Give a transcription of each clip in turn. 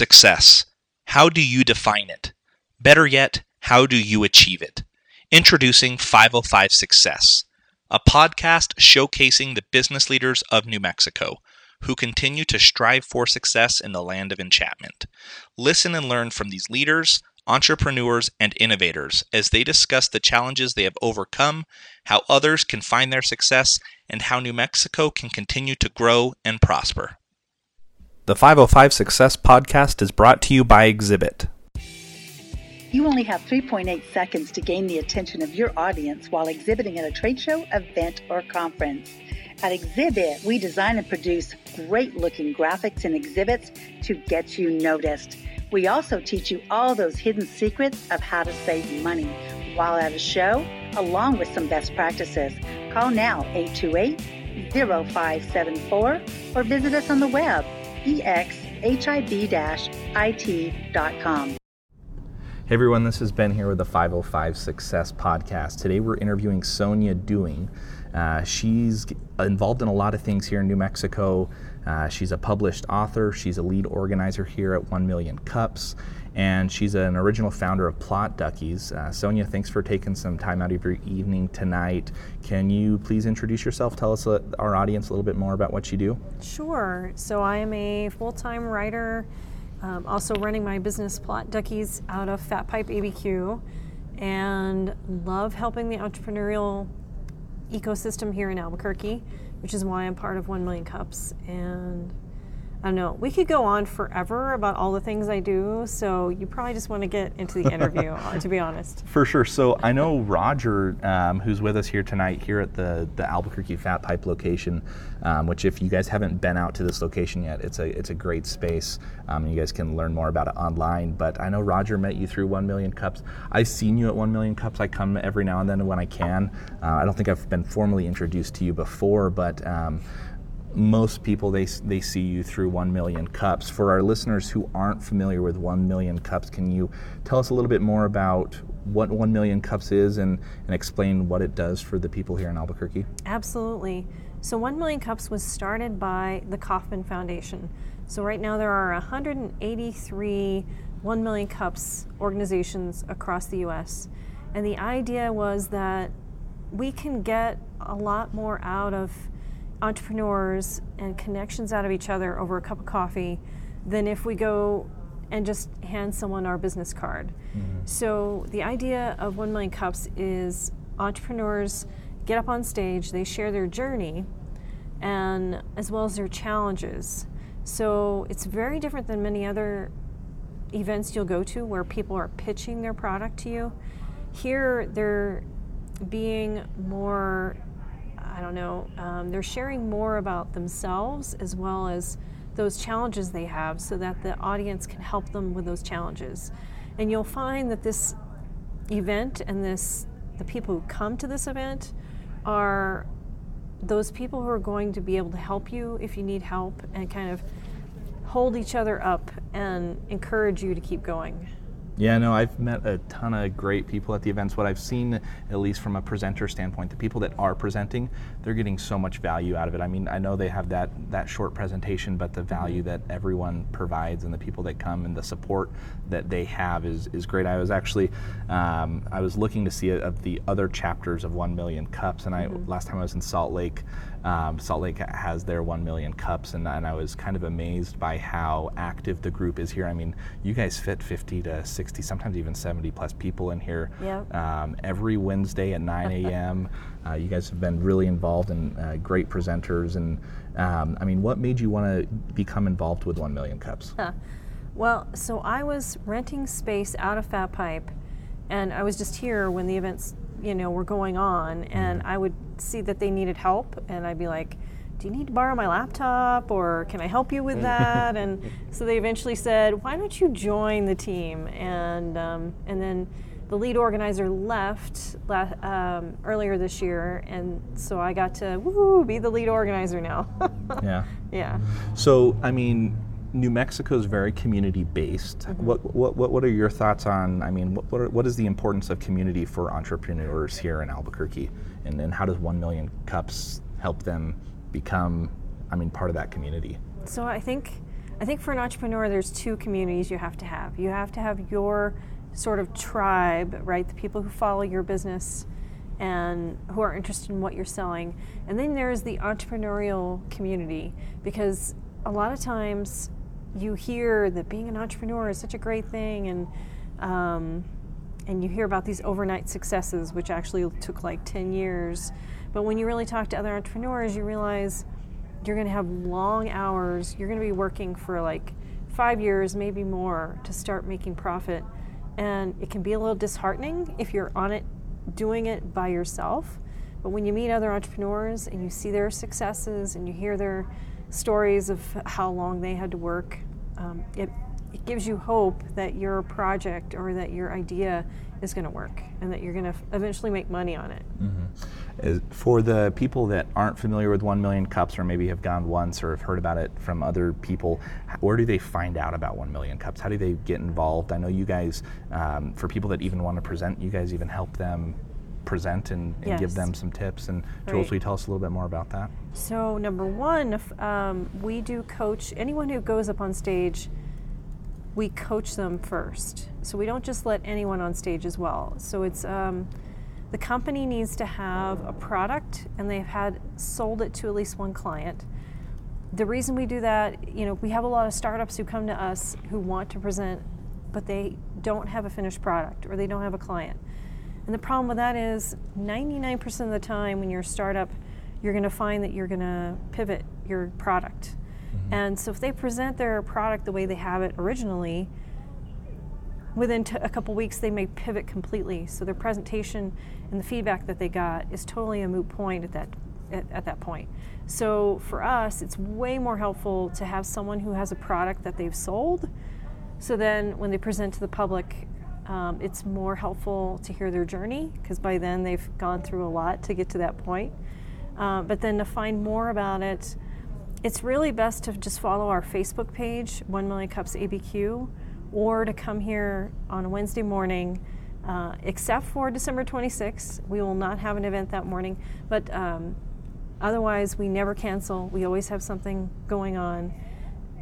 Success. How do you define it? Better yet, how do you achieve it? Introducing 505 Success, a podcast showcasing the business leaders of New Mexico who continue to strive for success in the land of enchantment. Listen and learn from these leaders, entrepreneurs, and innovators as they discuss the challenges they have overcome, how others can find their success, and how New Mexico can continue to grow and prosper. The 505 Success Podcast is brought to you by Exhibit. You only have 3.8 seconds to gain the attention of your audience while exhibiting at a trade show, event, or conference. At Exhibit, we design and produce great looking graphics and exhibits to get you noticed. We also teach you all those hidden secrets of how to save money while at a show, along with some best practices. Call now 828 0574 or visit us on the web exhib-it.com. Hey everyone, this is Ben here with the 505 Success Podcast. Today we're interviewing Sonia Doing. Uh, she's involved in a lot of things here in New Mexico. Uh, she's a published author, she's a lead organizer here at 1 Million Cups, and she's an original founder of Plot Duckies. Uh, Sonia, thanks for taking some time out of your evening tonight. Can you please introduce yourself? Tell us, uh, our audience, a little bit more about what you do. Sure. So, I am a full time writer, um, also running my business Plot Duckies out of Fat Pipe ABQ, and love helping the entrepreneurial ecosystem here in Albuquerque, which is why I'm part of 1 Million Cups. And I don't know. We could go on forever about all the things I do, so you probably just want to get into the interview, to be honest. For sure. So I know Roger, um, who's with us here tonight, here at the the Albuquerque Fat Pipe location. Um, which, if you guys haven't been out to this location yet, it's a it's a great space. Um, you guys can learn more about it online. But I know Roger met you through One Million Cups. I've seen you at One Million Cups. I come every now and then when I can. Uh, I don't think I've been formally introduced to you before, but um, most people they, they see you through 1 million cups. For our listeners who aren't familiar with 1 million cups can you tell us a little bit more about what 1 million cups is and, and explain what it does for the people here in albuquerque? Absolutely. So 1 million cups was started by the kauffman foundation. So right now there are 183 1 million cups organizations across the us and the idea was that we can get a lot more out of entrepreneurs and connections out of each other over a cup of coffee than if we go and just hand someone our business card. Mm-hmm. So the idea of 1 million cups is entrepreneurs get up on stage, they share their journey and as well as their challenges. So it's very different than many other events you'll go to where people are pitching their product to you. Here they're being more I don't know, um, they're sharing more about themselves as well as those challenges they have so that the audience can help them with those challenges. And you'll find that this event and this the people who come to this event are those people who are going to be able to help you if you need help and kind of hold each other up and encourage you to keep going. Yeah, no, I've met a ton of great people at the events. What I've seen, at least from a presenter standpoint, the people that are presenting, they're getting so much value out of it. I mean, I know they have that that short presentation, but the value that everyone provides and the people that come and the support that they have is, is great. I was actually, um, I was looking to see of the other chapters of One Million Cups, and I mm-hmm. last time I was in Salt Lake. Um, Salt Lake has their 1 million cups, and, and, I was kind of amazed by how active the group is here. I mean, you guys fit 50 to 60, sometimes even 70 plus people in here yep. um, every Wednesday at 9 a.m. uh, you guys have been really involved and uh, great presenters. And um, I mean, what made you want to become involved with 1 million cups? Well, so I was renting space out of Fat Pipe, and I was just here when the events you know were going on and i would see that they needed help and i'd be like do you need to borrow my laptop or can i help you with that and so they eventually said why don't you join the team and um, and then the lead organizer left um, earlier this year, and so I got to woo, be the lead organizer now. yeah. Yeah. So, I mean, New Mexico is very community based. Mm-hmm. What, what, what are your thoughts on, I mean, what, what, are, what is the importance of community for entrepreneurs here in Albuquerque? And then how does 1 million cups help them become, I mean, part of that community? So I think I think for an entrepreneur, there's two communities you have to have. You have to have your sort of tribe, right? The people who follow your business and who are interested in what you're selling. And then there's the entrepreneurial community because a lot of times you hear that being an entrepreneur is such a great thing and um, and you hear about these overnight successes which actually took like 10 years but when you really talk to other entrepreneurs you realize you're going to have long hours you're going to be working for like five years maybe more to start making profit and it can be a little disheartening if you're on it doing it by yourself. But when you meet other entrepreneurs and you see their successes and you hear their stories of how long they had to work, um, it, it gives you hope that your project or that your idea is going to work and that you're going to eventually make money on it. Mm-hmm. For the people that aren't familiar with 1 Million Cups or maybe have gone once or have heard about it from other people, where do they find out about 1 Million Cups? How do they get involved? I know you guys, um, for people that even want to present, you guys even help them present and, and yes. give them some tips and tools. Right. Will you tell us a little bit more about that? So, number one, um, we do coach anyone who goes up on stage. We coach them first, so we don't just let anyone on stage as well. So it's um, the company needs to have a product, and they've had sold it to at least one client. The reason we do that, you know, we have a lot of startups who come to us who want to present, but they don't have a finished product or they don't have a client. And the problem with that is 99% of the time when you're a startup, you're going to find that you're going to pivot your product. And so if they present their product the way they have it originally, within t- a couple weeks they may pivot completely. So their presentation and the feedback that they got is totally a moot point at that at, at that point. So for us, it's way more helpful to have someone who has a product that they've sold. So then when they present to the public, um, it's more helpful to hear their journey because by then they've gone through a lot to get to that point. Uh, but then to find more about it, it's really best to just follow our Facebook page, 1 Million Cups ABQ, or to come here on a Wednesday morning. Uh, except for December 26th, we will not have an event that morning. But um, otherwise, we never cancel. We always have something going on.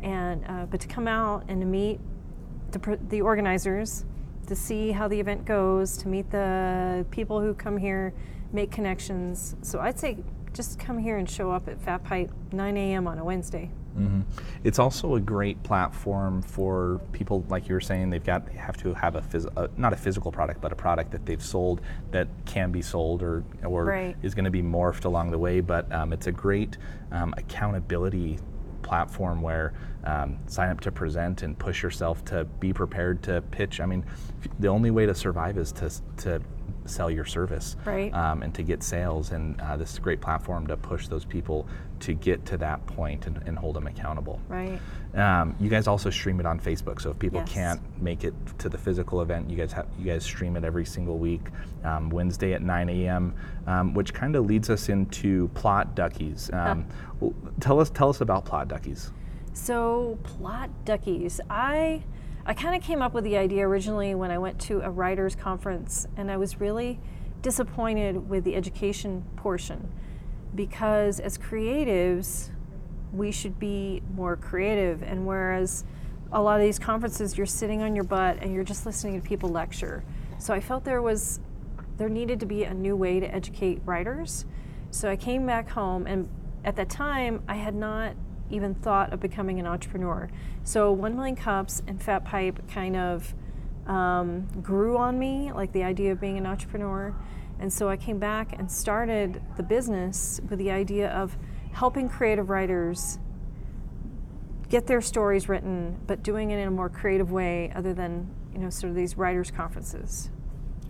And uh, but to come out and to meet the, the organizers, to see how the event goes, to meet the people who come here, make connections. So I'd say just come here and show up at Fat Pipe 9 a.m. on a Wednesday. Mm-hmm. It's also a great platform for people like you were saying. They've got have to have a, phys- uh, not a physical product, but a product that they've sold that can be sold or or right. is going to be morphed along the way. But um, it's a great um, accountability platform where um, sign up to present and push yourself to be prepared to pitch. I mean, the only way to survive is to to sell your service right. um, and to get sales. And uh, this is a great platform to push those people to get to that point and, and hold them accountable. Right. Um, you guys also stream it on Facebook, so if people yes. can't make it to the physical event, you guys have you guys stream it every single week, um, Wednesday at 9 a.m., um, which kind of leads us into Plot Duckies. Um, tell us tell us about Plot Duckies. So Plot Duckies, I I kind of came up with the idea originally when I went to a writers conference, and I was really disappointed with the education portion because as creatives, we should be more creative. And whereas a lot of these conferences, you're sitting on your butt and you're just listening to people lecture. So I felt there was, there needed to be a new way to educate writers. So I came back home, and at that time, I had not even thought of becoming an entrepreneur. So One Million Cups and Fat Pipe kind of um, grew on me, like the idea of being an entrepreneur. And so I came back and started the business with the idea of helping creative writers get their stories written, but doing it in a more creative way other than, you know, sort of these writers' conferences.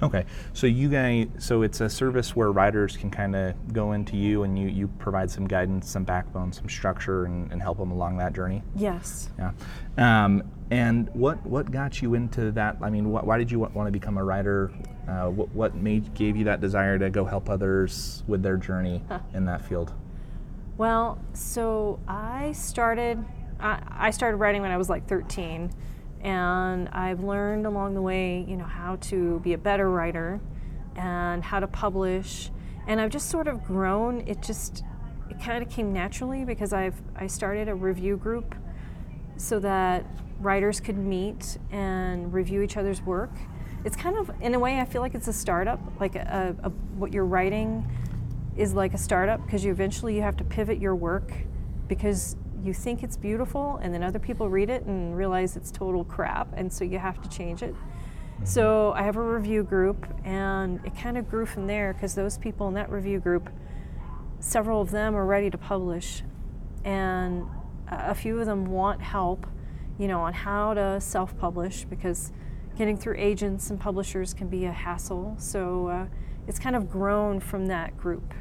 Okay, so you guys, so it's a service where writers can kind of go into you and you, you provide some guidance, some backbone, some structure, and, and help them along that journey. Yes. Yeah. Um, and what what got you into that? I mean, wh- why did you want, want to become a writer? Uh, what what made gave you that desire to go help others with their journey huh. in that field? Well, so I started I, I started writing when I was like 13 and I've learned along the way, you know, how to be a better writer and how to publish. And I've just sort of grown. It just it kind of came naturally because I've I started a review group so that writers could meet and review each other's work. It's kind of, in a way, I feel like it's a startup. Like a, a, what you're writing is like a startup because you eventually you have to pivot your work because you think it's beautiful and then other people read it and realize it's total crap and so you have to change it. So I have a review group, and it kind of grew from there because those people in that review group, several of them are ready to publish, and a few of them want help, you know, on how to self-publish because getting through agents and publishers can be a hassle. So uh, it's kind of grown from that group.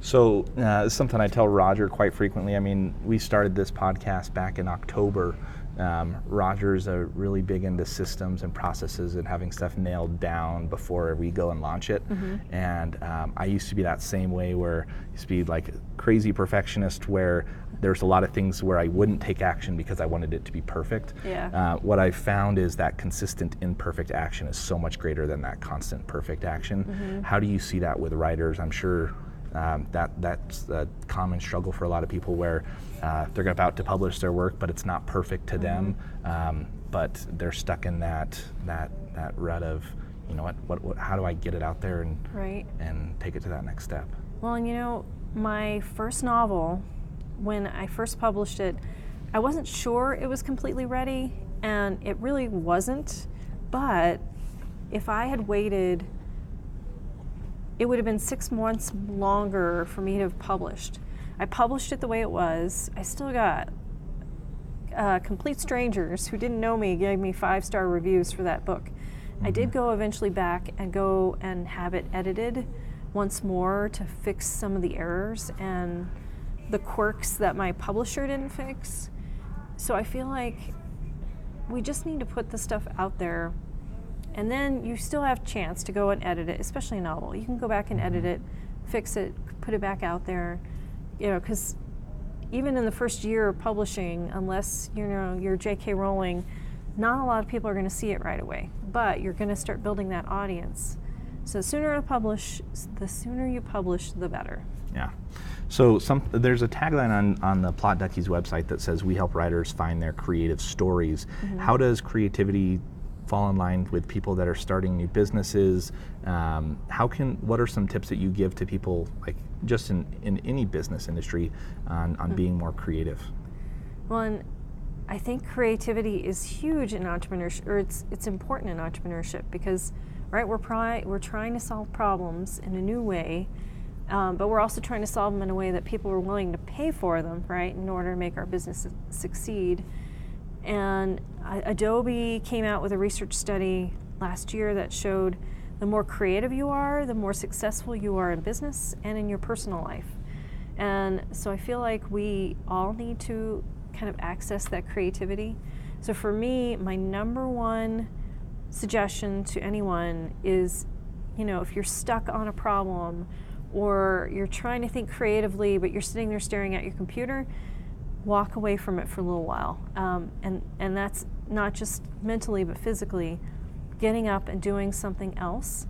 So, uh, something I tell Roger quite frequently. I mean, we started this podcast back in October um, Roger's are really big into systems and processes and having stuff nailed down before we go and launch it. Mm-hmm. And um, I used to be that same way where I used to be like crazy perfectionist where there's a lot of things where I wouldn't take action because I wanted it to be perfect. Yeah. Uh, what I found is that consistent imperfect action is so much greater than that constant perfect action. Mm-hmm. How do you see that with writers? I'm sure um, that that's a common struggle for a lot of people where uh, they're about to publish their work, but it's not perfect to mm-hmm. them. Um, but they're stuck in that that that rut of, you know what, what, what, how do I get it out there and right. and take it to that next step? Well, and you know, my first novel, when I first published it, I wasn't sure it was completely ready, and it really wasn't. But if I had waited it would have been six months longer for me to have published. I published it the way it was. I still got uh, complete strangers who didn't know me gave me five star reviews for that book. Mm-hmm. I did mm-hmm. go eventually back and go and have it edited once more to fix some of the errors and the quirks that my publisher didn't fix. So I feel like we just need to put the stuff out there and then you still have chance to go and edit it, especially a novel. You can go back and edit it, fix it, put it back out there, you know, because even in the first year of publishing, unless you know you're J.K. Rowling, not a lot of people are going to see it right away. But you're going to start building that audience. So the sooner you publish, the sooner you publish, the better. Yeah. So some, there's a tagline on, on the Plot Duckies website that says, "We help writers find their creative stories." Mm-hmm. How does creativity fall in line with people that are starting new businesses? Um, how can what are some tips that you give to people like just in, in any business industry on, on mm-hmm. being more creative? Well, and I think creativity is huge in entrepreneurship, or it's it's important in entrepreneurship because right we're pri- we're trying to solve problems in a new way. Um, but we're also trying to solve them in a way that people are willing to pay for them, right, in order to make our business succeed. And Adobe came out with a research study last year that showed the more creative you are, the more successful you are in business and in your personal life. And so I feel like we all need to kind of access that creativity. So for me, my number one suggestion to anyone is you know, if you're stuck on a problem or you're trying to think creatively but you're sitting there staring at your computer, walk away from it for a little while. Um, and, and that's not just mentally but physically, getting up and doing something else.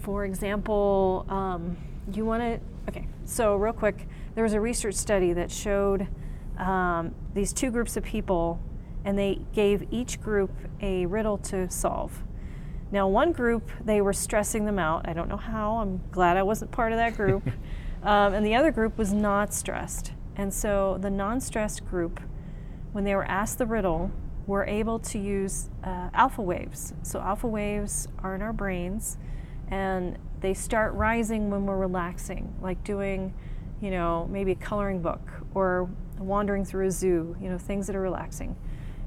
For example, um, you want to, okay, so real quick, there was a research study that showed um, these two groups of people, and they gave each group a riddle to solve. Now, one group, they were stressing them out. I don't know how. I'm glad I wasn't part of that group. um, and the other group was not stressed. And so the non stressed group, when they were asked the riddle, were able to use uh, alpha waves. So, alpha waves are in our brains, and they start rising when we're relaxing, like doing, you know, maybe a coloring book or wandering through a zoo, you know, things that are relaxing.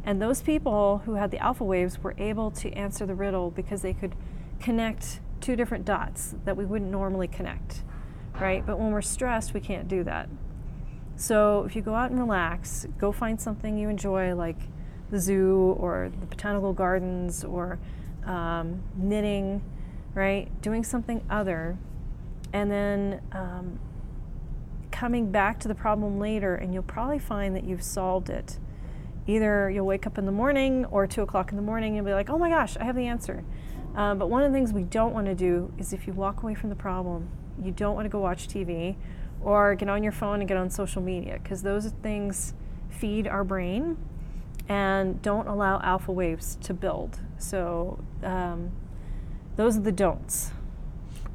And those people who had the alpha waves were able to answer the riddle because they could connect two different dots that we wouldn't normally connect, right? But when we're stressed, we can't do that. So if you go out and relax, go find something you enjoy, like the zoo or the botanical gardens or um, knitting, right? Doing something other, and then um, coming back to the problem later, and you'll probably find that you've solved it. Either you'll wake up in the morning or two o'clock in the morning and you'll be like, oh my gosh, I have the answer. Um, but one of the things we don't want to do is if you walk away from the problem, you don't want to go watch TV or get on your phone and get on social media because those things feed our brain and don't allow alpha waves to build. So um, those are the don'ts.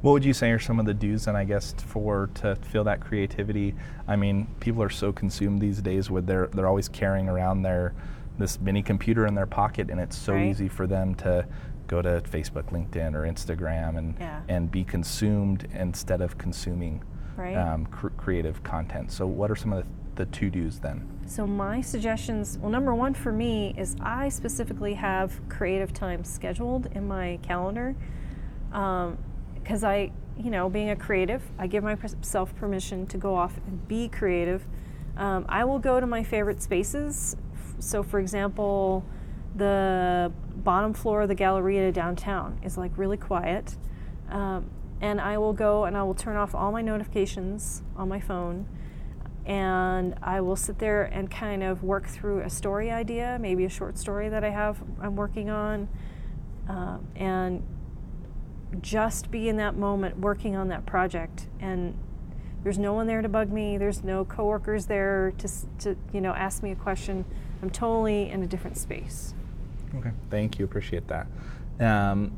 What would you say are some of the do's and I guess for to feel that creativity? I mean, people are so consumed these days with their they're always carrying around their this mini computer in their pocket and it's so Right. easy for them to go to Facebook, LinkedIn or Instagram and Yeah. and be consumed instead of consuming Right. um, cr- creative content. So what are some of the, the to do's then? So my suggestions, well, number one for me is I specifically have creative time scheduled in my calendar because I, you know, being a creative, I give myself permission to go off and be creative. Um, I will go to my favorite spaces. So, for example, the bottom floor of the Galleria downtown is like really quiet. Um, and I will go and I will turn off all my notifications on my phone and I will sit there and kind of work through a story idea, maybe a short story that I have I'm working on, um, and just be in that moment working on that project. And there's no one there to bug me. There's no coworkers there to, to you know ask me a question. I'm totally in a different space. Okay, thank you. Appreciate that. Um,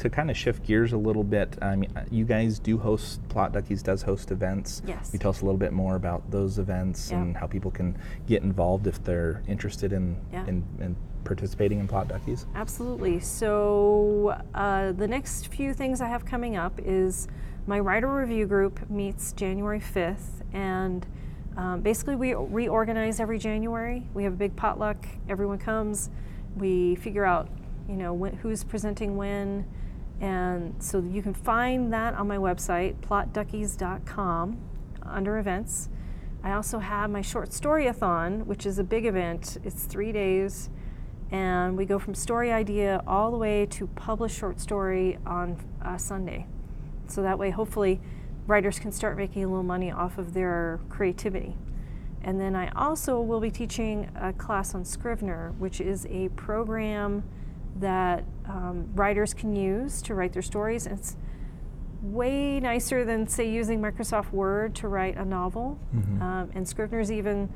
to kind of shift gears a little bit, I mean, uh, you guys do host Plot Duckies does host events. Yes. Can you tell us a little bit more about those events Yeah. and how people can get involved if they're interested in Yeah. in, in participating in Plot Duckies? Absolutely. So, uh, the next few things I have coming up is my writer review group meets January 5th, and um, basically we reorganize every January. We have a big potluck, everyone comes, we figure out, you know, when, who's presenting when, and so you can find that on my website, plotduckies.com, under events. I also have my short storyathon, which is a big event. It's three days and we go from story idea all the way to published short story on uh, Sunday. So that way, hopefully, writers can start making a little money off of their creativity. And then I also will be teaching a class on Scrivener, which is a program that um, writers can use to write their stories. It's way nicer than, say, using Microsoft Word to write a novel. Um, and Scrivener's even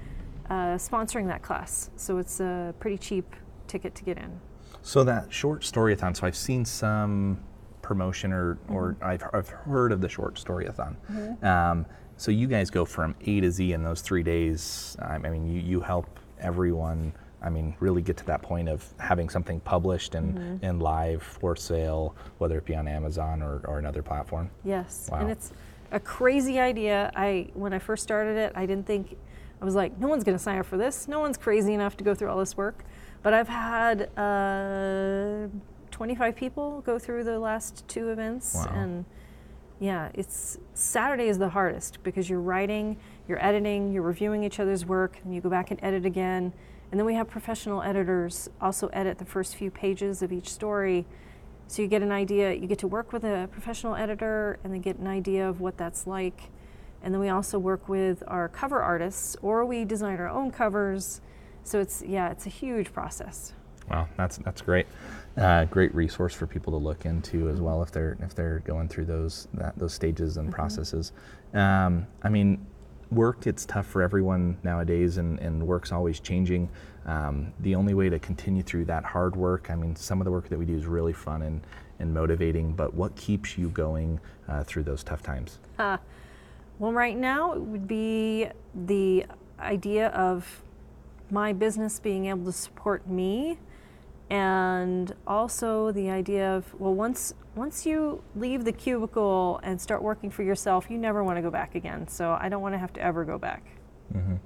uh, sponsoring that class, so it's a pretty cheap ticket to get in. So that short storyathon. So I've seen some promotion or or I've, I've heard of the short storyathon. Um, so you guys go from A to Z in those three days. I I mean, you you help everyone. I mean, really get to that point of having something published and, and live for sale, whether it be on Amazon or, or another platform. Yes, Wow. and it's a crazy idea. I when I first started it, I didn't think I was like, no one's going to sign up for this. No one's crazy enough to go through all this work. But I've had uh, 25 people go through the last two events, Wow. and yeah, it's Saturday is the hardest because you're writing, you're editing, you're reviewing each other's work, and you go back and edit again. And then we have professional editors also edit the first few pages of each story. So you get an idea, you get to work with a professional editor and then get an idea of what that's like. And then we also work with our cover artists or we design our own covers. So it's, yeah, it's a huge process. Wow, that's that's great. Uh, great resource for people to look into as well if they're if they're going through those that, those stages and processes. Um, I mean, work it's tough for everyone nowadays, and, and work's always changing. Um, the only way to continue through that hard work, I mean, some of the work that we do is really fun and and motivating. But what keeps you going uh, through those tough times? Well, right now it would be the idea of my business being able to support me and also the idea of well once once you leave the cubicle and start working for yourself you never want to go back again so i don't want to have to ever go back Mhm.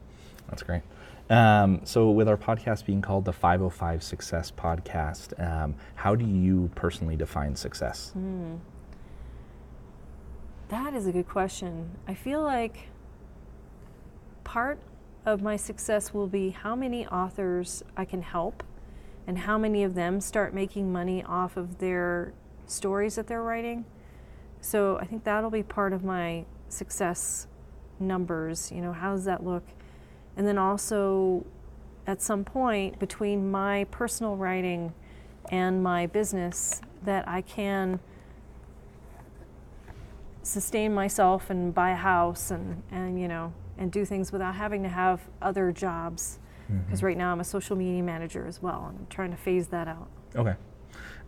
That's great. Um, so, with our podcast being called the 505 Success Podcast, um, how do you personally define success? That is a good question. I feel like part of my success will be how many authors I can help and how many of them start making money off of their stories that they're writing. So I think that'll be part of my success numbers. You know, how does that look? And then also, at some point between my personal writing and my business, that I can sustain myself and buy a house and, and you know and do things without having to have other jobs because right now I'm a social media manager as well, and I'm trying to phase that out. Okay.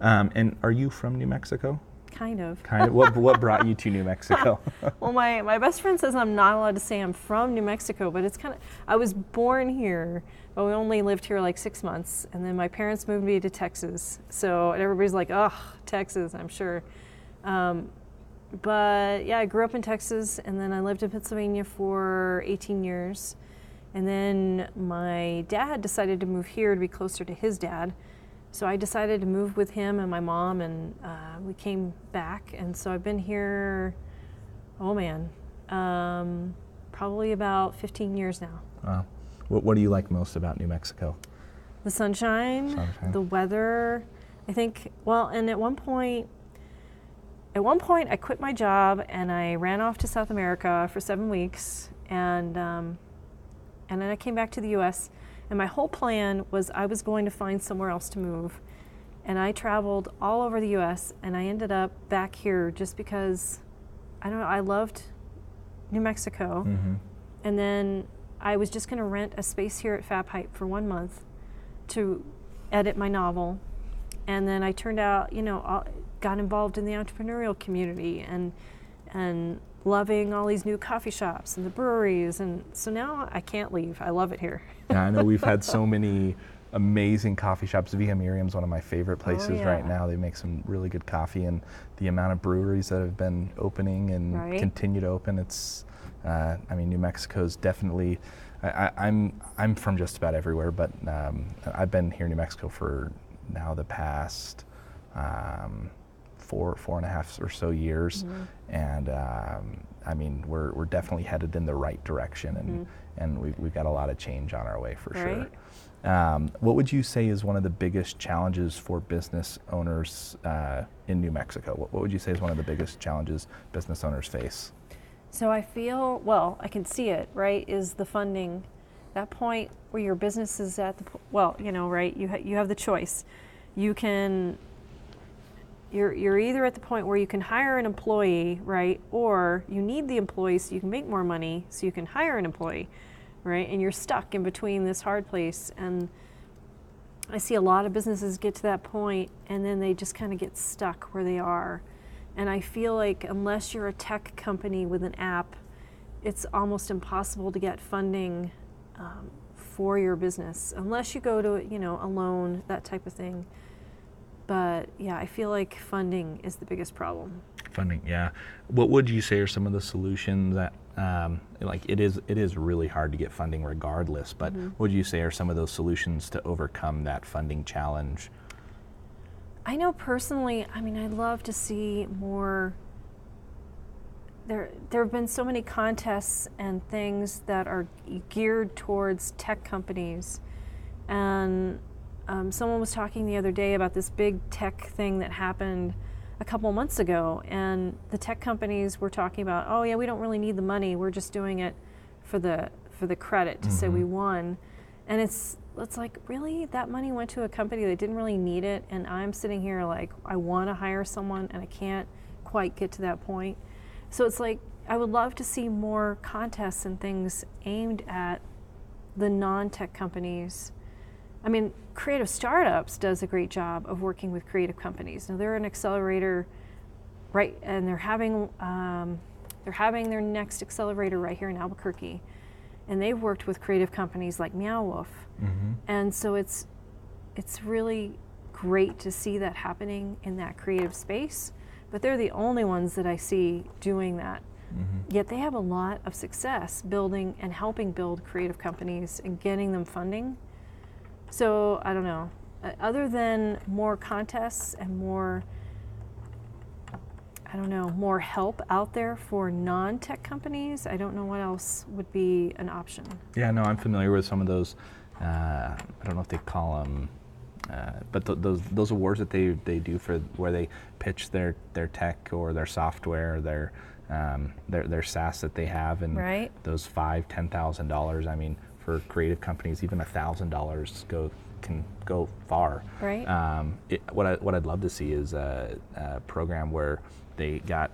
Um, and are you from New Mexico? Kind of. Kind of. what what brought you to New Mexico? Well, my, my best friend says I'm not allowed to say I'm from New Mexico, but it's kind of, I was born here, but we only lived here like six months. And then my parents moved me to Texas. So and everybody's like, oh, Texas, I'm sure. Um, but yeah, I grew up in Texas and then I lived in Pennsylvania for 18 years. And then my dad decided to move here to be closer to his dad. So I decided to move with him and my mom, and uh, we came back. And so I've been here, oh man, um, probably about 15 years now. Wow. What, what do you like most about New Mexico? The sunshine, Sunshine. the weather. I think, well, and at one point, at one point, I quit my job and I ran off to South America for seven weeks, and um, and then I came back to the U.S. And my whole plan was I was going to find somewhere else to move, and I traveled all over the U.S. and I ended up back here just because I don't know. I loved New Mexico, Mm-hmm. and then I was just going to rent a space here at Fat Pipe for one month to edit my novel. And then I turned out, you know, got involved in the entrepreneurial community and and loving all these new coffee shops and the breweries. And so now I can't leave. I love it here. Yeah, I know we've had so many amazing coffee shops. Villa Myriam's one of my favorite places right yeah. now. They make some really good coffee, and the amount of breweries that have been opening and Right. continue to open, it's. Uh, I mean, New Mexico's definitely. I, I, I'm I'm from just about everywhere, but um, I've been here in New Mexico for now the past um, four four and a half or so years, and um, I mean we're we're definitely headed in the right direction, and and we've we've got a lot of change on our way for Right. sure. Um, what would you say is one of the biggest challenges for business owners uh, in New Mexico? What, what would you say is one of the biggest challenges business owners face? So I feel, well, I can see it, right? Is the funding that point where your business is at the, well, you know, right? You, ha- you have the choice. You can, you're, you're either at the point where you can hire an employee, right? Or you need the employee so you can make more money so you can hire an employee, right? And you're stuck in between this hard place. And I see a lot of businesses get to that point and then they just kind of get stuck where they are. And I feel like unless you're a tech company with an app, it's almost impossible to get funding um, for your business unless you go to you know a loan that type of thing. But yeah, I feel like funding is the biggest problem. Funding, yeah. What would you say are some of the solutions that, um, like, it is it is really hard to get funding regardless. But what would you say are some of those solutions to overcome that funding challenge? I know personally, I mean, I'd love to see more. There, there have been so many contests and things that are geared towards tech companies. And um, someone was talking the other day about this big tech thing that happened a couple months ago. And the tech companies were talking about, oh, yeah, we don't really need the money. We're just doing it for the, for the credit to say we won. And it's, it's like, really? That money went to a company that didn't really need it. And I'm sitting here like, I want to hire someone and I can't quite get to that point. So it's like, I would love to see more contests and things aimed at the non tech companies. I mean, Creative Startups does a great job of working with creative companies. Now, they're an accelerator, right? And they're having, um, they're having their next accelerator right here in Albuquerque and they've worked with creative companies like Meow Wolf. And so it's it's really great to see that happening in that creative space. But they're the only ones that I see doing that. Yet they have a lot of success building and helping build creative companies and getting them funding. So I don't know. Uh, Other than more contests and more, I don't know, more help out there for non-tech companies, I don't know what else would be an option. Yeah, no, I'm familiar with some of those. Uh, I don't know if they call them, uh, but th- those those awards that they, they do for where they pitch their, their tech or their software, their um, their their SaaS that they have, and Right. those five ten thousand dollars. I mean, for creative companies, even a thousand dollars go can go far. Right. Um, it, what I what I'd love to see is a, a program where they got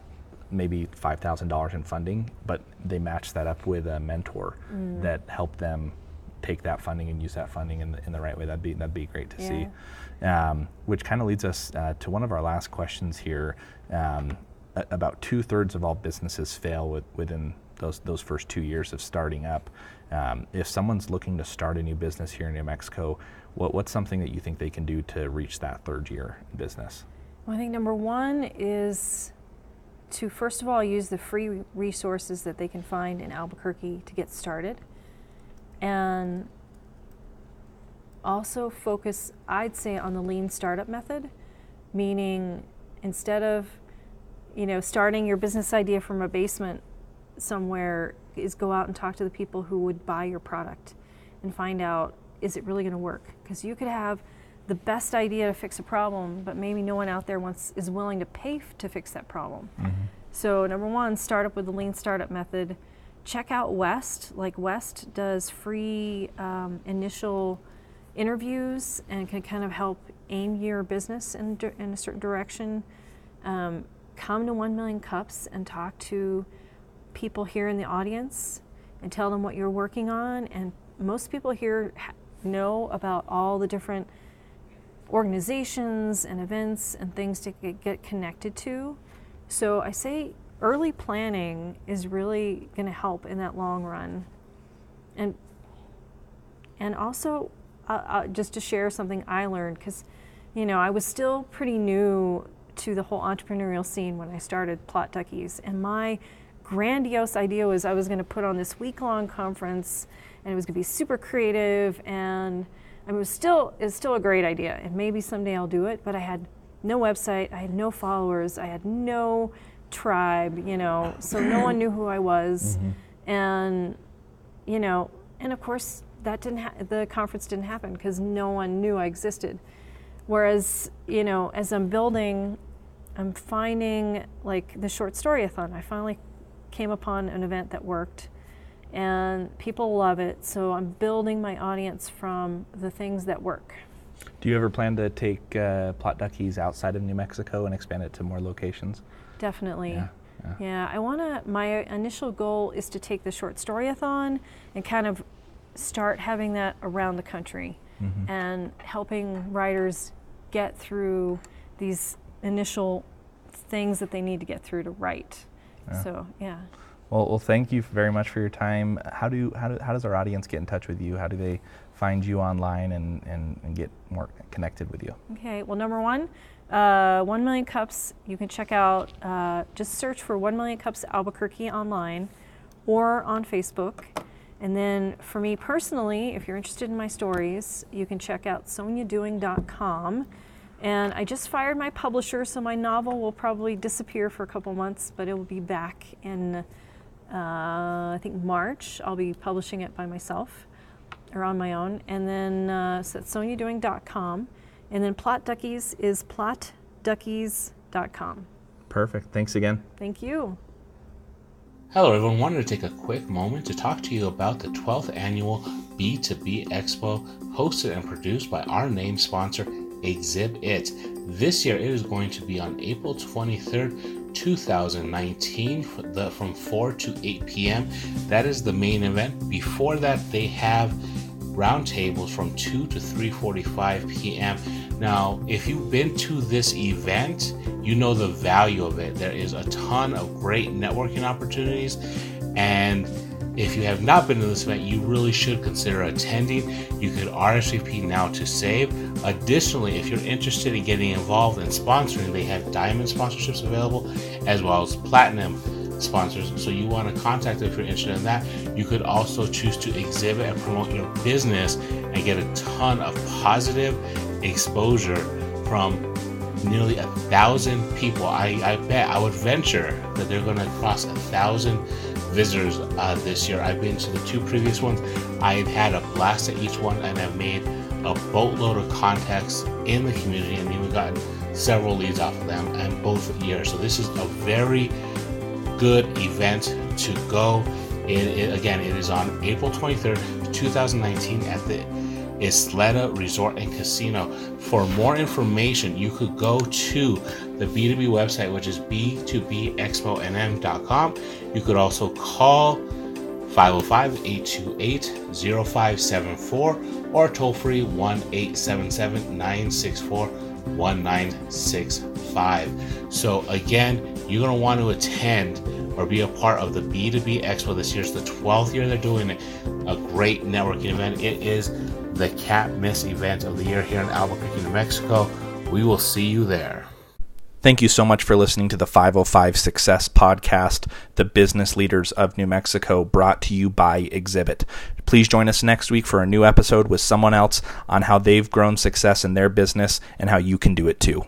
maybe five thousand dollars in funding, but they match that up with a mentor that helped them take that funding and use that funding in the, in the right way. That'd be that'd be great to Yeah. see. Um, which kind of leads us uh, to one of our last questions here. Um, about two thirds of all businesses fail with, within those those first two years of starting up. Um, if someone's looking to start a new business here in New Mexico, what, what's something that you think they can do to reach that third year in business? Well, I think number one is to first of all use the free resources that they can find in Albuquerque to get started. And also focus, I'd say, on the lean startup method, meaning instead of you know starting your business idea from a basement somewhere is go out and talk to the people who would buy your product and find out is it really going to work? Because you could have the best idea to fix a problem but maybe no one out there wants is willing to pay f- to fix that problem. So number one start up with the lean startup method. Check out WESST. Like WESST does free um, initial interviews and can kind of help aim your business in, in a certain direction. Um, come to 1 million cups and talk to people here in the audience and tell them what you're working on. And most people here know about all the different organizations and events and things to get, connected to. So i say early planning is really going to help in that long run. And and also uh, uh, just to share something i learned because you know i was still pretty new to the whole entrepreneurial scene when i started plot duckies. And my grandiose idea was i was going to put on this week-long conference and it was going to be super creative and I mean, it was still it's still a great idea and maybe someday i'll do it but i had no website i had no followers i had no tribe you know so no one knew who i was mm-hmm. and you know, and of course that didn't ha- the conference didn't happen because no one knew I existed. Whereas, you know, as I'm building, I'm finding like the short storyathon. I finally came upon an event that worked, and people love it. So I'm building my audience from the things that work. Do you ever plan to take uh, Plot Duckies outside of New Mexico and expand it to more locations? Definitely. Yeah, yeah. Yeah, I want to. My initial goal is to take the short storyathon and kind of start having that around the country Mm-hmm. and helping writers get through these initial things that they need to get through to write. Yeah. So, yeah. Well, well, thank you very much for your time. How do how do, how does our audience get in touch with you? How do they find you online and, and, and get more connected with you? Okay, well, number one, uh, 1 Million Cups, you can check out, uh, just search for 1 Million Cups Albuquerque online or on Facebook. And then for me personally, if you're interested in my stories, you can check out soniadoing.com. And I just fired my publisher, so my novel will probably disappear for a couple months, but it will be back in, uh, I think, March. I'll be publishing it by myself or on my own. And then uh, so that's soniadoing.com. And then Plot Duckies is plotduckies.com. Perfect. Thanks again. Thank you. Hello, everyone. Wanted to take a quick moment to talk to you about the 12th annual B2B Expo, hosted and produced by our name sponsor, Exhibit. This year, it is going to be on April 23rd, 2019, the- from 4 to 8 p.m. That is the main event. Before that, they have roundtables from 2 to 3:45 p.m. Now, if you've been to this event, you know the value of it. There is a ton of great networking opportunities and if you have not been to this event, you really should consider attending. You could RSVP now to save. Additionally, if you're interested in getting involved in sponsoring, they have diamond sponsorships available as well as platinum sponsors. So you want to contact them if you're interested in that. You could also choose to exhibit and promote your business and get a ton of positive exposure from nearly a thousand people. I, I bet I would venture that they're going to cross a thousand visitors uh, this year. I've been to the two previous ones. I've had a blast at each one and I've made a boatload of contacts in the community and even gotten several leads off of them and both years. So this is a very good event to go. It, it- again, it is on April 23rd, 2019 at the Isleta Resort and Casino. For more information, you could go to the B2B website, which is b2bexponm.com. You could also call 505 828 0574 or toll free 1 877 964 1965. So, again, you're going to want to attend or be a part of the B2B Expo this year. It's the 12th year they're doing it. A great networking event. It is the Can't Miss event of the year here in Albuquerque, New Mexico. We will see you there. Thank you so much for listening to the 505 Success Podcast, the business leaders of New Mexico, brought to you by Exhibit. Please join us next week for a new episode with someone else on how they've grown success in their business and how you can do it too.